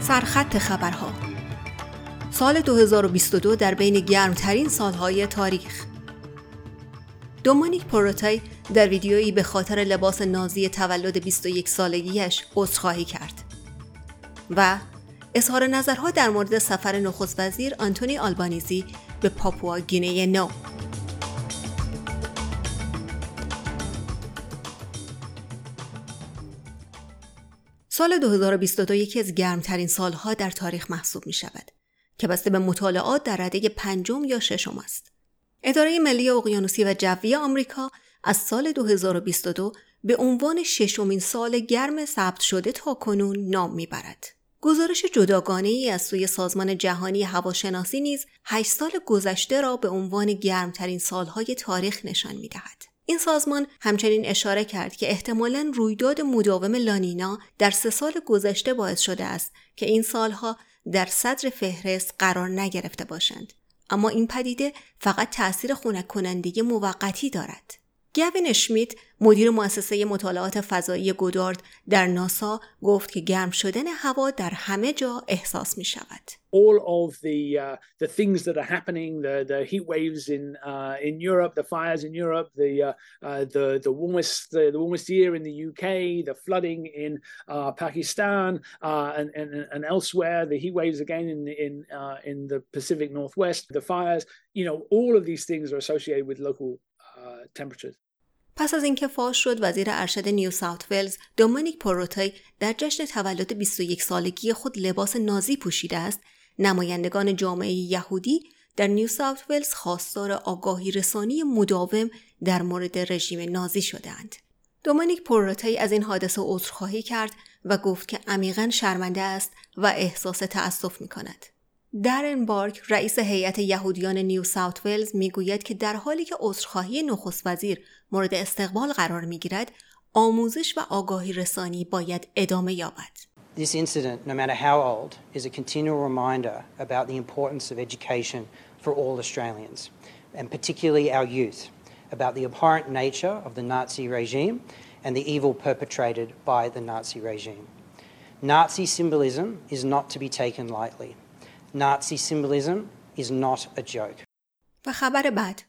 سرخط خبرها. سال 2022 در بین گرمترین سالهای تاریخ. دومانیک پروتای در ویدیویی به خاطر لباس نازی تولد 21 سالگیش عذرخواهی کرد و اظهار نظرها در مورد سفر نخست وزیر آنتونی آلبانیزی به پاپوا گینه نو. سال 2022 یکی از گرمترین سالها در تاریخ محسوب می شود که بسته به مطالعات در رده پنجم یا ششم است. اداره ملی اقیانوسی و جوی آمریکا از سال 2022 به عنوان ششمین سال گرم ثبت شده تا کنون نام می‌برد. گزارش جداگانه ای از سوی سازمان جهانی هواشناسی نیز 8 سال گذشته را به عنوان گرمترین سالهای تاریخ نشان می دهد. این سازمان همچنین اشاره کرد که احتمالا رویداد مداوم لانینا در سه سال گذشته باعث شده است که این سالها در صدر فهرست قرار نگرفته باشند. اما این پدیده فقط تأثیر خونک کنندگی موقتی دارد. گوین اشمیت مدیر مؤسسه مطالعات فضایی گودارد در ناسا گفت که گرم شدن هوا در همه جا احساس می شود. all of the uh, the things that are happening, the the heat waves in uh, in Europe, the fires in Europe, the uh, uh, the the warmest the, the, warmest year in the UK, the flooding in uh, Pakistan uh, and, and and elsewhere, the heat waves again in in uh, in the Pacific Northwest, the fires. You know, all of these things are associated with local uh, temperatures. پس از اینکه فاش شد وزیر ارشد نیو ساوت ولز دومینیک پوروتای در جشن تولد 21 سالگی خود لباس نازی پوشیده است نمایندگان جامعه یهودی در نیو ساوت ولز خواستار آگاهی رسانی مداوم در مورد رژیم نازی شدهاند. دومینیک پوروتای از این حادثه عذرخواهی کرد و گفت که عمیقا شرمنده است و احساس تأسف می کند. درن بارک رئیس هیئت یهودیان نیو ساوت ولز می‌گوید که در حالی که عذرخواهی نخست وزیر مورد استقبال قرار می‌گیرد آموزش و آگاهی رسانی باید ادامه یابد. This incident, no matter how old, is a continual reminder about the importance of education for all Australians, and particularly our youth, about the abhorrent nature of the Nazi regime and the evil perpetrated by the Nazi regime. Nazi symbolism is not to be taken lightly. Nazi symbolism is not a joke. و خبر بعد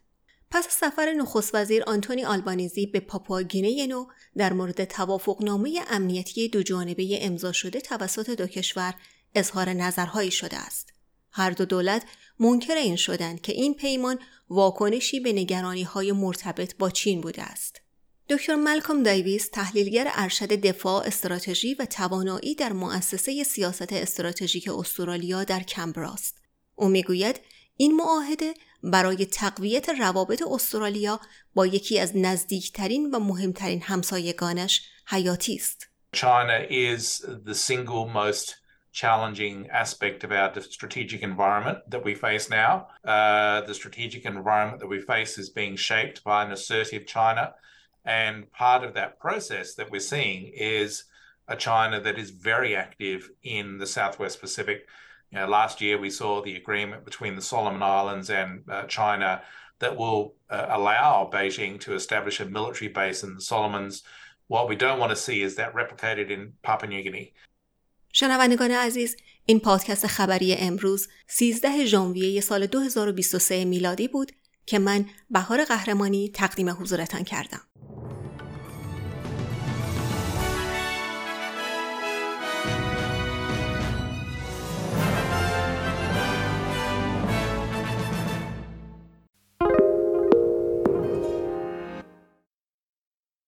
پس سفر نخست وزیر آنتونی آلبانیزی به پاپوگینه نو در مورد توافقنامه امنیتی دو جانبه امضا شده توسط دو کشور اظهار نظرهایی شده است. هر دو دولت منکر این شدند که این پیمان واکنشی به نگرانی های مرتبط با چین بوده است. دکتر ملکوم دیویس تحلیلگر ارشد دفاع استراتژی و توانایی در مؤسسه سیاست استراتژیک استرالیا در کمبراست. او می‌گوید این معاهده برای تقویت روابط استرالیا با یکی از نزدیکترین و مهمترین همسایگانش حیاتی است. China is the single most challenging aspect of our strategic environment that we face now. Uh, the strategic environment that we face is being shaped by an assertive China And part of that process that we're seeing is a China that is very active in the Southwest Pacific. You know, last year we saw the agreement between the Solomon Islands and uh, China that will uh, allow Beijing to establish a military base in the Solomons. What we don't want to see is that replicated in Papua New Guinea. شنوندگان عزیز این پادکست خبری امروز 13 ژانویه سال 2023 میلادی بود که من بهار قهرمانی تقدیم حضورتان کردم.